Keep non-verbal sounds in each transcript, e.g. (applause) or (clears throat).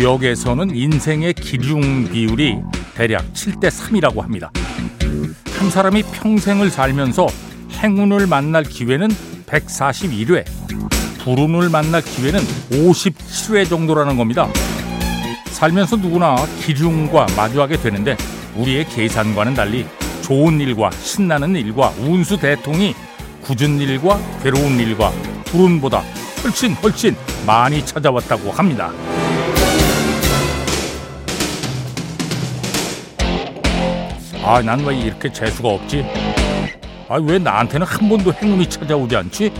주역에서는 인생의 기중 비율이 대략 7대 3이라고 합니다. 한 사람이 평생을 살면서 행운을 만날 기회는 141회, 불운을 만날 기회는 57회 정도라는 겁니다. 살면서 누구나 기중과 마주하게 되는데 우리의 계산과는 달리 좋은 일과 신나는 일과 운수 대통이 굳은 일과 괴로운 일과 불운보다 훨씬 훨씬 많이 찾아왔다고 합니다. 아, 난 왜 이렇게 재수가 없지? 아, 왜 나한테는 한 번도 행운이 찾아오지 않지?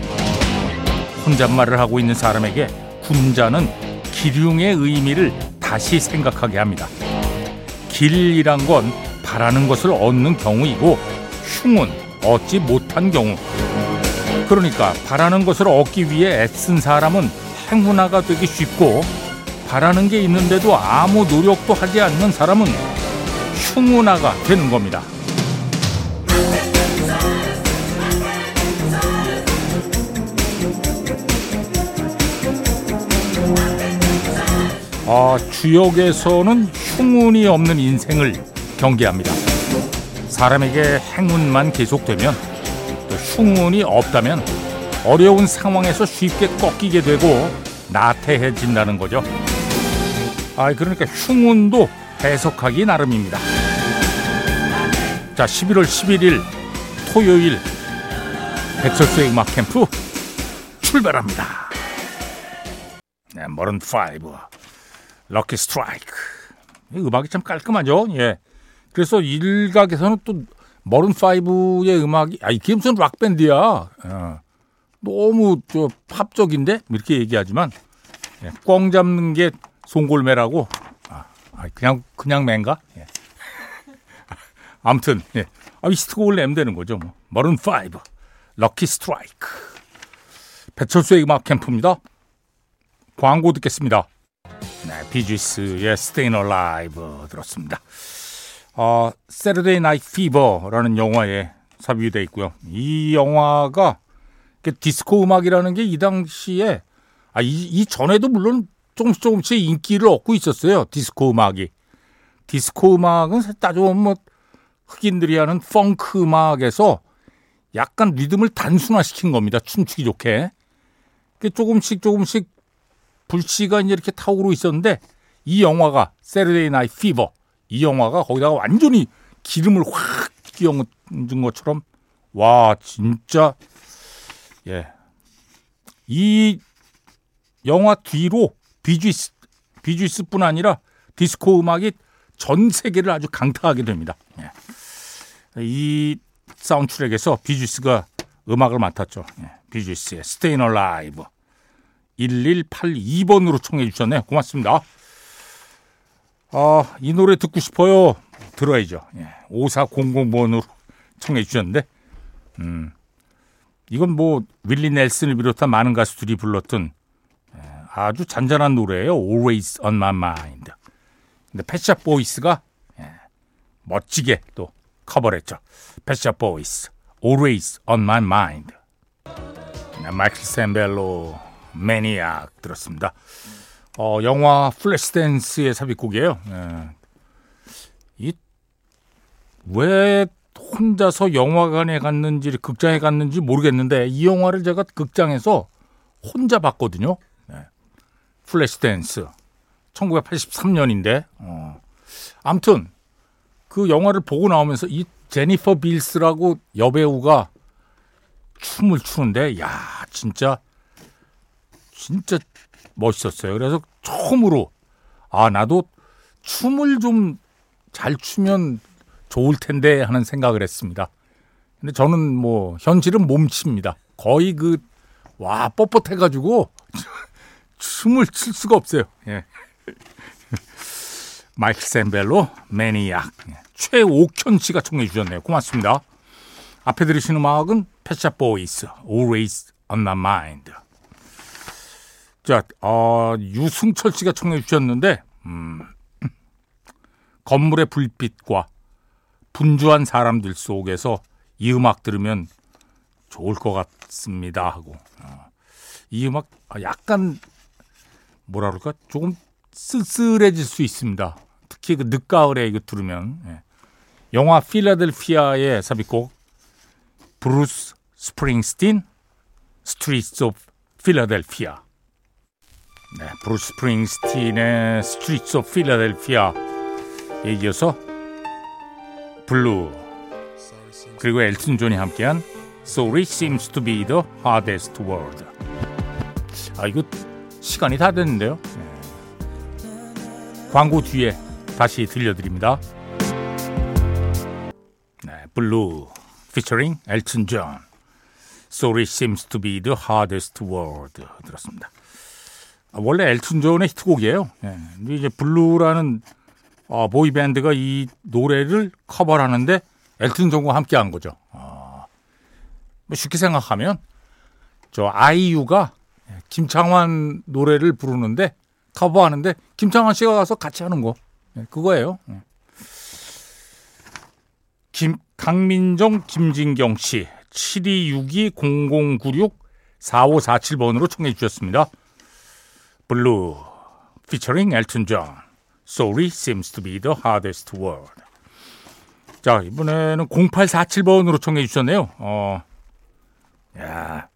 혼잣말을 하고 있는 사람에게 군자는 기륭의 의미를 다시 생각하게 합니다. 길이란 건 바라는 것을 얻는 경우이고 흉은 얻지 못한 경우. 그러니까 바라는 것을 얻기 위해 애쓴 사람은 행운아가 되기 쉽고 바라는 게 있는데도 아무 노력도 하지 않는 사람은 흉운아가 되는 겁니다. 아, 주역에서는 흉운이 없는 인생을 경계합니다. 사람에게 행운만 계속되면 또 흉운이 없다면 어려운 상황에서 쉽게 꺾이게 되고 나태해진다는 거죠. 아, 그러니까 흉운도 해석하기 나름입니다. 자, 11월 11일 토요일 백설수의 음악 캠프 출발합니다. 네, 머른 5 럭키 스트라이크 음악이 참 깔끔하죠. 예. 그래서 일각에서는 또 머른 5의 음악이 아 이게 무슨 락 밴드야. 어. 너무 저 팝적인데 이렇게 얘기하지만 예, 꽝 잡는 게 송골매라고 아, 그냥 그냥 맨가? 예. (laughs) 아무튼 예. 아, 히트곡을 내면 되는 거죠. 뭐. 머른 5 럭키 스트라이크 배철수의 음악 캠프입니다. 광고 듣겠습니다. 네, 비지스의 Stayin' Alive 들었습니다. 어, Saturday Night Fever라는 영화에 삽입되어 있고요. 이 영화가 디스코 음악이라는 게 이 당시에 아, 이, 이 전에도 물론 조금씩 조금씩 인기를 얻고 있었어요. 디스코 음악이. 디스코 음악은 따져보면 뭐 흑인들이 하는 펑크 음악에서 약간 리듬을 단순화시킨 겁니다. 춤추기 좋게. 조금씩 조금씩 불씨가 이렇게 타오르고 있었는데 이 영화가 Saturday Night Fever 이 영화가 거기다가 완전히 기름을 확 끼얹은 것처럼 와 진짜 예. 이 영화 뒤로 Bee Gees Bee Gees뿐 아니라 디스코 음악이 전 세계를 아주 강타하게 됩니다. 예. 이 사운드 트랙에서 Bee Gees가 음악을 맡았죠. 예. Bee Gees의 Stayin' Alive 1182번으로 청해 주셨네요. 고맙습니다. 아, 이 노래 듣고 싶어요. 들어야죠. 예. 5400번으로 청해 주셨는데, 음, 이건 뭐, 윌리 넬슨을 비롯한 많은 가수들이 불렀던 예, 아주 잔잔한 노래예요. Always on my mind. 근데 Pet Shop Boys가 예, 멋지게 또 커버를 했죠. Pet Shop Boys, Always on my mind. 네, 마이클 셈벨로 Maniac 들었습니다. 어, 영화 Flashdance의 삽입곡이에요. 예. 이왜 혼자서 영화관에 갔는지 극장에 갔는지 모르겠는데 이 영화를 제가 극장에서 혼자 봤거든요. 네. Flashdance 1983년인데 어. 아무튼 그 영화를 보고 나오면서 이 제니퍼 빌스라고 여배우가 춤을 추는데 야 진짜 진짜 멋있었어요. 그래서 처음으로 아 나도 춤을 좀 잘 추면 좋을 텐데 하는 생각을 했습니다. 근데 저는 뭐 현실은 몸칩니다. 거의 그 와 뻣뻣해 가지고 춤을 출 수가 없어요. 예. (laughs) 마이클 셈벨로 Maniac 예. 최옥현 씨가 청해 주셨네요. 고맙습니다. 앞에 들으신 음악은 Pet Shop Boys Always on my mind. 자, 어, 유승철 씨가 청해 주셨는데, 음, (clears throat) 건물의 불빛과 분주한 사람들 속에서 이 음악 들으면 좋을 것 같습니다 하고 어, 이 음악 아, 약간 뭐라 그럴까? 조금 쓸쓸해질 수 있습니다. 특히 그 늦가을에 이거 들으면. 예. 영화 필라델피아의 삽입곡 브루스 스프링스틴 Street of Philadelphia 네, 브루스 스프링스틴의 Street of Philadelphia 에 이어서 블루. 그리고 엘튼 존이 함께한 Sorry seems to be the hardest word 아 이거 시간이 다 됐는데요 네. 광고 뒤에 다시 들려드립니다 네, 블루 피처링 엘튼 존 Sorry seems to be the hardest word 들었습니다. 아, 원래 엘튼 존의 히트곡이에요. 예. 근데 이제 블루라는 어, boy band가 이 노래를 커버를 하는데 엘튼 존과 함께 한 거죠. 어, 뭐 쉽게 생각하면 저 아이유가 김창완 노래를 부르는데 커버하는데 김창완 씨가 가서 같이 하는 거 예, 그거예요. 예. 김 강민정 김진경 씨 7262-0096-4547번으로 청해 주셨습니다. 블루 피처링 엘튼 존 Sorry seems to be the hardest word. 자, 이번에는 0847번으로 청해 주셨네요. 어. 야.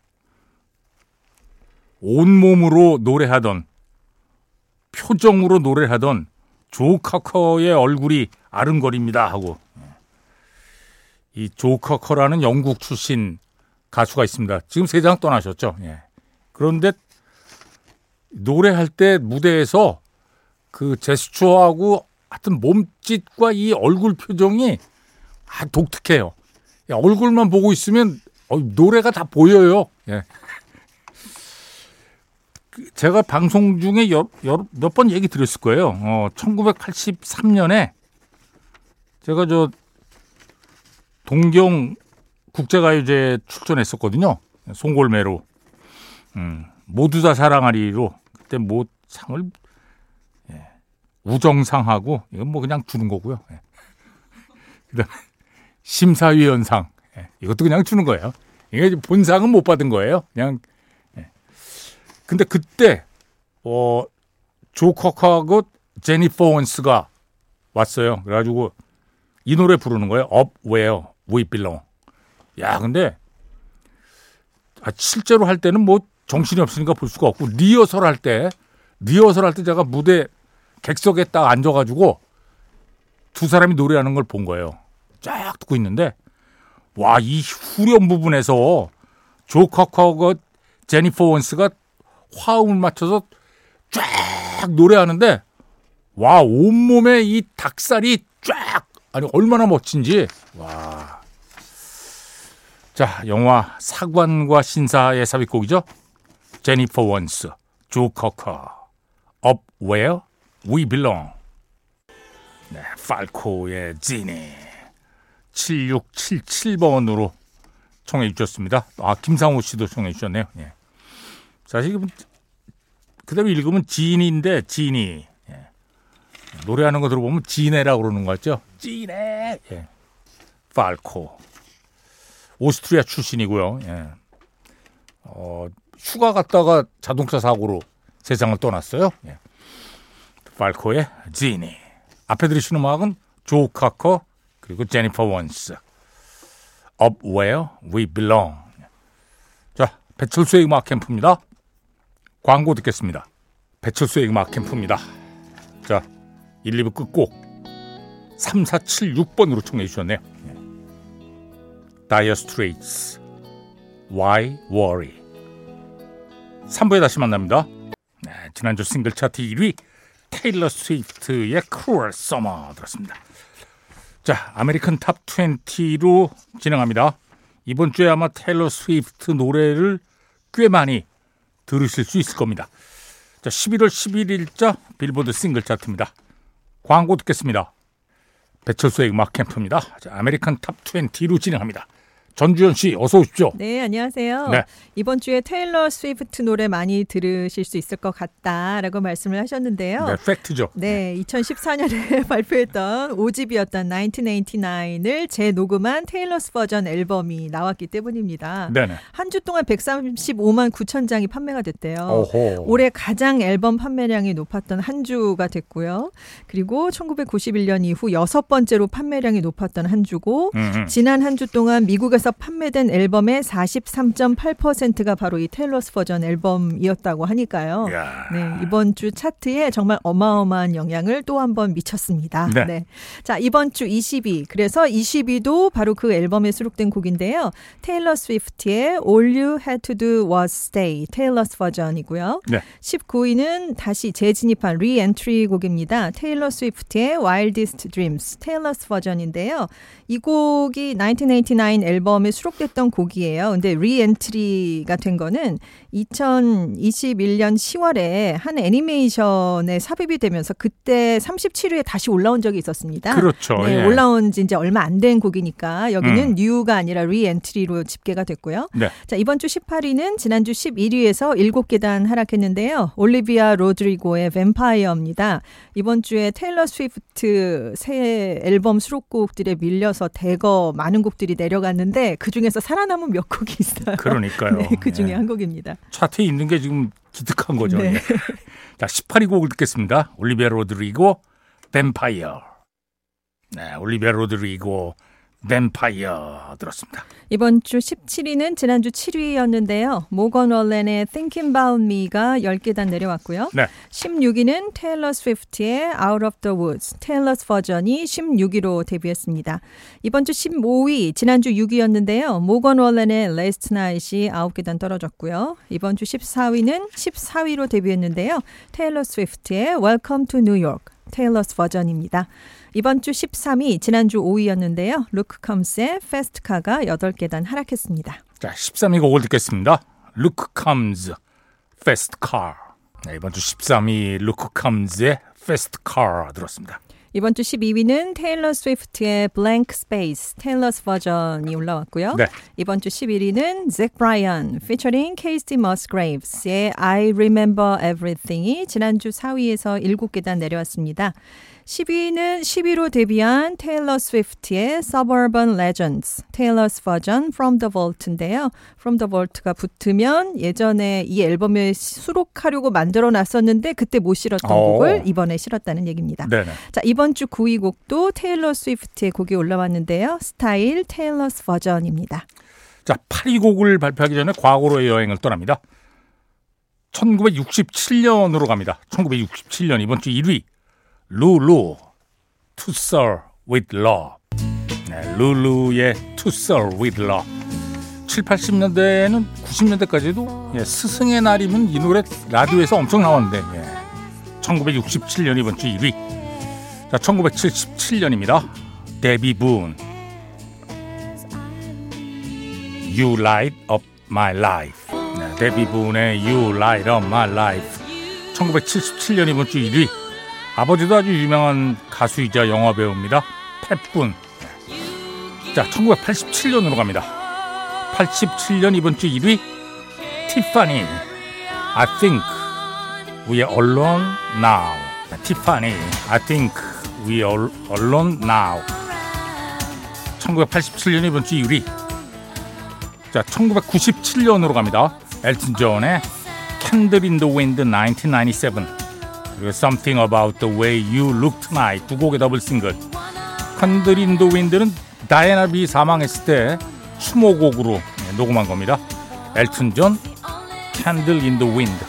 온몸으로 노래하던 표정으로 노래하던 조 카커의 얼굴이 아른거립니다 하고 이 조 카커라는 영국 출신 가수가 있습니다. 지금 세상 떠나셨죠. 예. 그런데 노래할 때 무대에서 그 제스처하고 하여튼 몸짓과 이 얼굴 표정이 아, 독특해요. 야, 얼굴만 보고 있으면 어, 노래가 다 보여요. 예. 그 제가 방송 중에 몇 번 얘기 드렸을 거예요. 어, 1983년에 제가 저 동경 국제가요제 출전했었거든요. 송골매로. 음, 모두 다 사랑하리로 그때 뭐 상을 예, 우정상하고 이건 뭐 그냥 주는 거고요. 예. (laughs) 그다음에 심사위원상 예, 이것도 그냥 주는 거예요. 이게 본상은 못 받은 거예요. 그냥 예. 근데 그때 어 조커하고 제니퍼 원스가 왔어요. 그래가지고 이 노래 부르는 거예요. Up Where We Belong. 야, 근데 아, 실제로 할 때는 뭐 정신이 없으니까 볼 수가 없고 리허설 할 때, 리허설 할 때 제가 무대 객석에 딱 앉아가지고 두 사람이 노래하는 걸 본 거예요. 쫙 듣고 있는데 와, 이 후렴 부분에서 조 커커가 제니퍼 원스가 화음을 맞춰서 쫙 노래하는데 와, 온몸에 이 닭살이 쫙 아니 얼마나 멋진지 와. 자 영화 사관과 신사의 삽입곡이죠. 제니퍼 원스, 조 커커, Up Where We Belong. 네, 팔코의 지니 7677번으로 청해 주셨습니다. 아 김상호 씨도 청해 주셨네요. 예. 사실 그대로 읽으면 지인인데 지니 노래하는 거 들어보면 지네라고 그러는 거 같죠? 지네. 예. 팔코. 오스트리아 출신이고요. 예. 어, 휴가 갔다가 자동차 사고로 세상을 떠났어요. 예. 팔코의 지니. 앞에 들으시는 음악은 조 카커 그리고 제니퍼 원스. Up Where We Belong. 자, 배철수의 음악 캠프입니다. 광고 듣겠습니다. 배철수의 음악 캠프입니다. 자, 1, 2부 끝곡 3476번으로 청해 주셨네요. 다이어 스트레이트스 Why Worry 3부에 다시 만납니다. 네, 지난주 싱글 차트 1위 테일러 스위프트의 Cruel Summer 들었습니다. 자, American Top 20로 진행합니다. 이번 주에 아마 테일러 스위프트 노래를 꽤 많이 들으실 수 있을 겁니다. 자, 11월 11일자 빌보드 싱글 차트입니다. 광고 듣겠습니다. 배철수의 음악 캠프입니다. 자, American Top 20로 진행합니다. 전주현 씨 어서 오십시오. 네, 안녕하세요. 네. 이번 주에 테일러 스위프트 노래 많이 들으실 수 있을 것 같다라고 말씀을 하셨는데요. 네, 팩트죠. 네, 2014년에 (laughs) 발표했던 5집이었던 1989을 재녹음한 Taylor's Version 앨범이 나왔기 때문입니다. 네 네. 한주 동안 135만 9천 장이 판매가 됐대요. 오호. 올해 가장 앨범 판매량이 높았던 한 주가 됐고요. 그리고 1991년 이후 여섯 번째로 판매량이 높았던 한 주고 음음. 지난 한 주 동안 미국에서 미국에서 판매된 앨범의 43.8%가 바로 이 테일러스 버전 앨범이었다고 하니까요. 야. 네, 이번 주 차트에 정말 어마어마한 영향을 또 한 번 미쳤습니다. 네. 네. 자, 이번 주 20위. 그래서 20위도 바로 그 앨범에 수록된 곡인데요. 테일러 스위프트의 All You Had to Do Was Stay Taylor's Version이고요. 네. 19위는 다시 재진입한 re-entry 곡입니다. 테일러 스위프트의 Wildest Dreams Taylor's Version인데요. 이 곡이 1989 앨범 앨범에 수록됐던 곡이에요. 근데 re-entry가 된 거는 2021년 10월에 한 애니메이션에 삽입이 되면서 그때 37위에 다시 올라온 적이 있었습니다. 그렇죠. 네, 예. 올라온 지 이제 얼마 안 된 곡이니까 여기는 음. new가 아니라 re-entry로 집계가 됐고요. 네. 자, 이번 주 18위는 지난주 11위에서 7계단 하락했는데요. 올리비아 로드리고의 뱀파이어입니다. 이번 주에 테일러 스위프트 새 앨범 수록곡들에 밀려서 대거 많은 곡들이 내려갔는데 그 중에서 살아남은 몇 곡이 있어요. 그러니까요. (laughs) 네, 그 중에 네. 한 곡입니다. 차트에 있는 게 지금 기특한 거죠. 네. 예. 자, 18위 곡을 듣겠습니다. 올리비아 로드리고 뱀파이어. 네, 올리비아 로드리고 뱀파이어 들었습니다. 이번 주 17위는 지난주 7위였는데요. 모건 월렌의 Thinking About Me가 10계단 내려왔고요. 네. 16위는 테일러 스위프트의 Out of the Woods, Taylor's Version이 16위로 데뷔했습니다. 이번 주 15위, 지난주 6위였는데요. 모건 월렌의 Last Night이 9계단 떨어졌고요. 이번 주 14위는 14위로 데뷔했는데요. 테일러 스위프트의 Welcome to New York, Taylor's Version입니다. 이번 주 13위, 지난주 5위였는데요. 루크 컴스의 Fast Car가 8계단 하락했습니다. 자, 13위 곡을 듣겠습니다. 루크 컴스 Fast Car. 네, 이번 주 13위 루크 컴스의 Fast Car 들었습니다. 이번 주 12위는 테일러 스위프트의 Blank Space, Taylor's Version이 올라왔고요. 네. 이번 주 11위는 잭 브라이언, featuring Kacey Musgraves의 I Remember Everything이 지난주 4위에서 7계단 내려왔습니다. 10위는 10위로 데뷔한 테일러 스위프트의 Suburban Legends, Taylor's Version From the Vault인데요. From the Vault가 붙으면 예전에 이 앨범에 수록하려고 만들어 놨었는데 그때 못 실었던 오. 어. 곡을 이번에 실었다는 얘기입니다. 네네. 자, 이번 주 9위 곡도 테일러 스위프트의 곡이 올라왔는데요. 스타일 Taylor's Version입니다. 자, 8위 곡을 발표하기 전에 과거로의 여행을 떠납니다. 1967년으로 갑니다. 1967년 이번 주 1위 루루 To Sir with Love 네, 루루의 To Sir with Love 7, 80년대에는 90년대까지도 예, 스승의 날이면 이 노래 라디오에서 엄청 나왔는데 예, 1967년 이번 주 1위 자 1977년입니다 데비 분 You Light Up My Life 네, 데비 분의 You Light Up My Life 1977년 이번 주 1위 아버지도 아주 유명한 가수이자 영화 배우입니다. 팻분. 자, 1987년으로 갑니다. 87년 이번 주 1위 티파니. I think we are alone now. 티파니. I think we are alone now. 1987년 이번 주 1위. 자, 1997년으로 갑니다. 엘튼 존의 in the Wind 1997. 그리고 Something About the Way You Look Tonight 두 곡의 더블 싱글 in the Wind는 다이애나 비 사망했을 때 추모곡으로 녹음한 겁니다. 엘튼 존 Candle in the Wind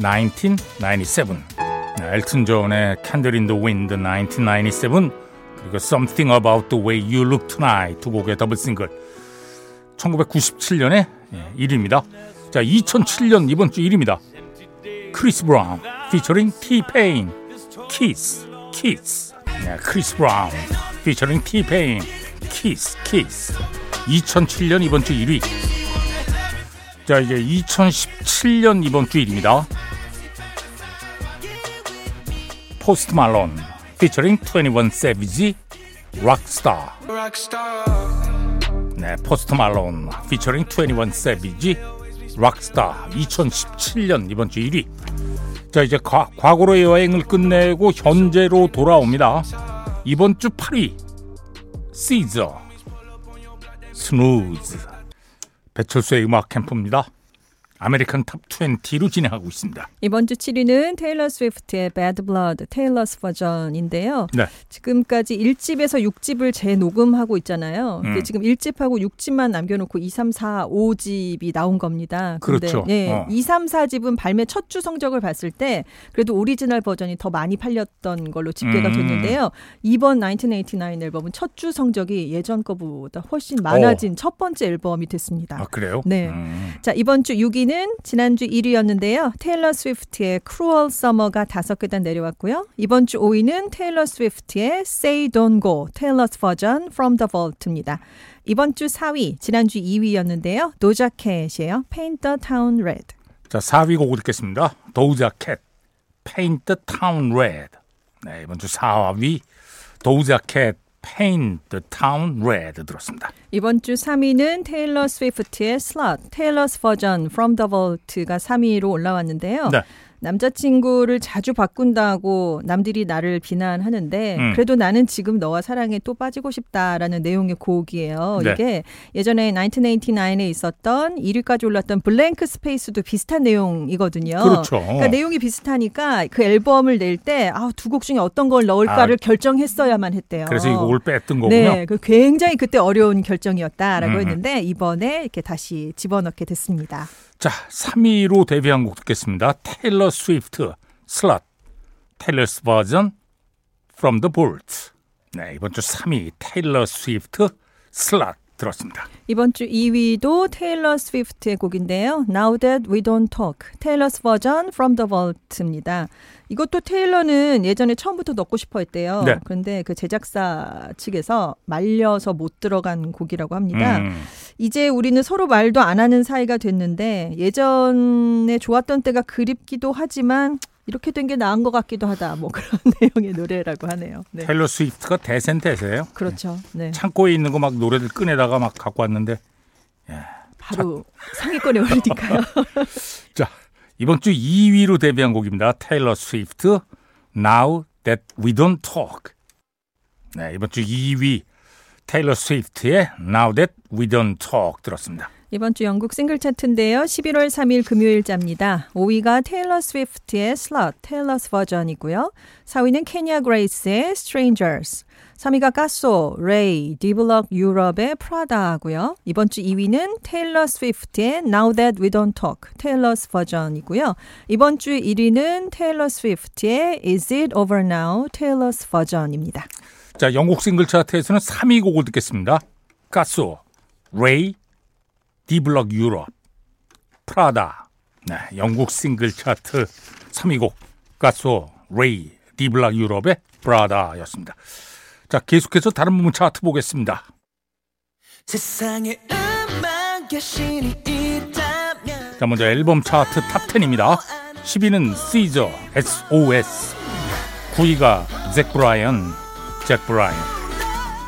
1997 엘튼 존의 Candle in the Wind 1997 그리고 Something About the Way You Look Tonight 두 곡의 더블 싱글 1997년에 1위입니다. 자 2007년 이번 주 1위입니다. 크리스 브라운 featuring T-Pain Kiss Kiss 네, 크리스 브라운 featuring T-Pain Kiss Kiss 2007년 이번 주 1위 자 이제 2017년 이번 주 1위입니다 포스트 말론 featuring 21 Savage Rockstar 네, 포스트 말론 피처링 21 세비지 락스타 2017년 이번 주 1위. 자 이제 과, 과거로의 여행을 끝내고 현재로 돌아옵니다. 이번 주 8위 시저 Snooze 배철수의 음악 캠프입니다. American Top 20로 진행하고 있습니다. 이번 주 7위는 테일러 스위프트의 Bad Blood, Taylor's Version인데요. 네. 지금까지 1집에서 6집을 재녹음하고 있잖아요. 음. 지금 1집하고 6집만 남겨놓고 2, 3, 4, 5집이 나온 겁니다. 그렇죠. 예, 어. 2, 3, 4집은 발매 첫 주 성적을 봤을 때 그래도 오리지널 버전이 더 많이 팔렸던 걸로 집계가 음. 됐는데요. 이번 1989 앨범은 첫 주 성적이 예전 거보다 훨씬 많아진 첫 번째 앨범이 됐습니다. 아 그래요? 네. 음. 자, 이번 주 6위는 지난주 1위였는데요. 테일러 스위프트의 Cruel Summer가 다섯 계단 내려왔고요. 이번 주 5위는 테일러 스위프트의 Say Don't Go, Taylor's Version From the Vault입니다. 이번 주 4위, 지난주 2위였는데요. 도자캣의 Paint the Town Red. 자 4위 곡을 듣겠습니다. 도우자 캣 Paint the Town Red. 네 이번 주 4위 도우자 캣 Paint the Town Red 들었습니다. 이번 주 3위는 테일러 스위프트의 Slut, 테일러스 버전 From the Vault가 3위로 올라왔는데요. 네. 남자친구를 자주 바꾼다고 남들이 나를 비난하는데 음. 그래도 나는 지금 너와 사랑에 또 빠지고 싶다라는 내용의 곡이에요. 네. 이게 예전에 1989에 있었던 1위까지 올랐던 Blank Space도 비슷한 내용이거든요. 그렇죠. 그러니까 내용이 비슷하니까 그 앨범을 낼 때 아, 두 곡 중에 어떤 걸 넣을까를 결정했어야만 했대요. 아. 그래서 이 곡을 뺐던 거군요. 네, 그 굉장히 그때 어려운 결정이었다라고 음. 했는데 이번에 이렇게 다시 집어넣게 됐습니다. 자 3위로 데뷔한 곡 듣겠습니다. 테일러 스위프트 Slut Taylor's Version From the Vault. 네 이번 주 3위 테일러 스위프트 Slut 들었습니다. 이번 주 2위도 테일러 스위프트의 곡인데요. Now That We Don't Talk, Taylor's Version From the Vault입니다. 이것도 테일러는 예전에 처음부터 넣고 싶어 했대요. 네. 그런데 그 제작사 측에서 말려서 못 들어간 곡이라고 합니다. 음, 이제 우리는 서로 말도 안 하는 사이가 됐는데 예전에 좋았던 때가 그립기도 하지만 이렇게 된 게 나은 것 같기도 하다. 뭐 그런 (laughs) 내용의 노래라고 하네요. 네. 테일러 스위프트가 대센 대세예요. 그렇죠. 네. 창고에 있는 거 막 노래들 꺼내다가 막 갖고 왔는데 바로 상위권에 오르니까요. (laughs) 자 이번 주 2위로 데뷔한 곡입니다. 테일러 스위프트 Now That We Don't Talk. 네 이번 주 2위 테일러 스위프트의 Now That We Don't Talk 들었습니다. 이번 주 영국 싱글 차트인데요. 11월 3일 금요일자입니다. 5위가 테일러 스위프트의 Slut, Taylor's Version이고요. 4위는 케냐 그레이스의 Strangers. 3위가 카소, 레이, 디블럭 유럽의 프라다고요. 이번 주 2위는 테일러 스위프트의 Now That We Don't Talk, Taylor's Version이고요. 이번 주 1위는 테일러 스위프트의 Is It Over Now, Taylor's Version입니다. 자 영국 싱글 차트에서는 3위 곡을 듣겠습니다. 카소 레이 디블럭 유럽 프라다 네, 영국 싱글 차트 3위 곡 카소 레이 디블럭 유럽의 프라다였습니다. 자 계속해서 다른 부분 차트 보겠습니다. 세상에 음악 여신이 있다면 자 먼저 앨범 차트 Top 10입니다. 10위는 시저 SOS 9위가 잭 브라이언 잭 브라이언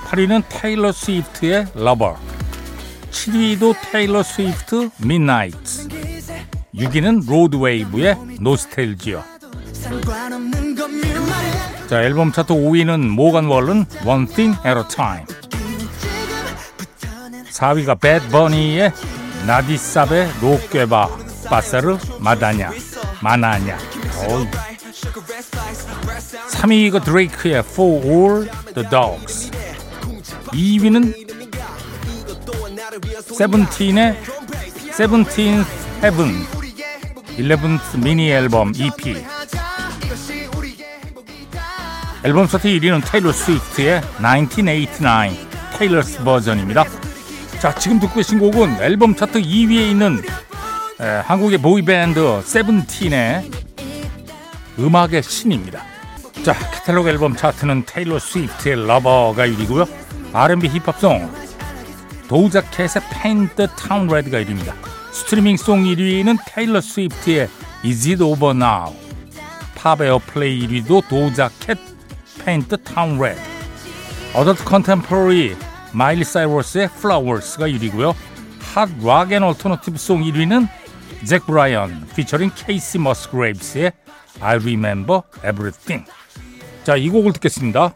8위는 테일러 스위프트의 Lover 7위도 테일러 스위프트 midnight 6위는 로드웨이브의 노스텔지어. 자 앨범 차트 5위는 모건 월른 One Thing at a Time. 4위가 배드 버니의 나디사베 로꿰바 바사르 마다냐 마나냐. 어이. 3위가 드레이크의 For All the Dogs. 2위는 세븐틴의 Seventeenth Heaven 11th 미니 앨범 EP 앨범 차트 1위는 테일러 스위프트의 1989 Taylor's Version입니다. 자, 지금 듣고 계신 곡은 앨범 차트 2위에 있는 에, 한국의 보이밴드 세븐틴의 음악의 신입니다. 자, 캐탈로그 앨범 차트는 테일러 스위프트의 Lover가 1위고요. R&B 힙합 song 도우자 캣의 Paint the Town Red가 1위입니다. 스트리밍 song 1위는 테일러 스위프트의 Is It Over Now Pop Airplay 1위도 도우자 캣 Paint the Town Red Adult Contemporary 마일리 사이러스의 Flowers가 1위고요. Hot Rock and Alternative Song 1위는 잭 브라이언 피처링 케이시 머스그레이브스의 I Remember Everything. 자, 이 곡을 듣겠습니다.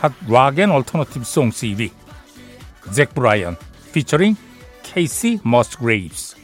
Hot Rock and Alternative Song CD 잭 브라이언 피처링 케이시 머스그레이브스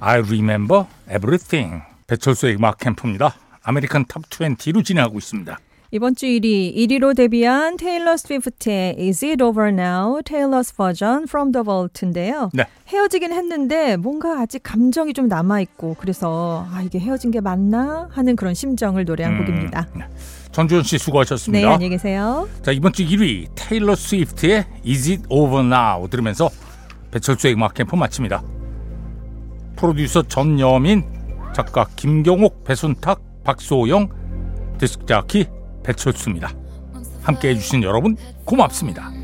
I Remember Everything 배철수의 음악 캠프입니다. American Top 20로 진행하고 있습니다. 이번 주 1위, 1위로 데뷔한 테일러 스위프트의 Is It Over Now? Taylor's Version From the Vault인데요. 네. 헤어지긴 했는데 뭔가 아직 감정이 좀 남아있고 그래서 아 이게 헤어진 게 맞나? 하는 그런 심정을 노래한 음, 곡입니다. 네. 전주현 씨 수고하셨습니다. 네, 안녕히 계세요. 자 이번 주 1위 테일러 스위프트의 Is It Over Now 들으면서 배철수의 음악 캠프 마칩니다. 프로듀서 전여민, 작가 김경옥, 배순탁, 박소영, 디스크자키 배철수입니다. 함께 해 주신 여러분 고맙습니다.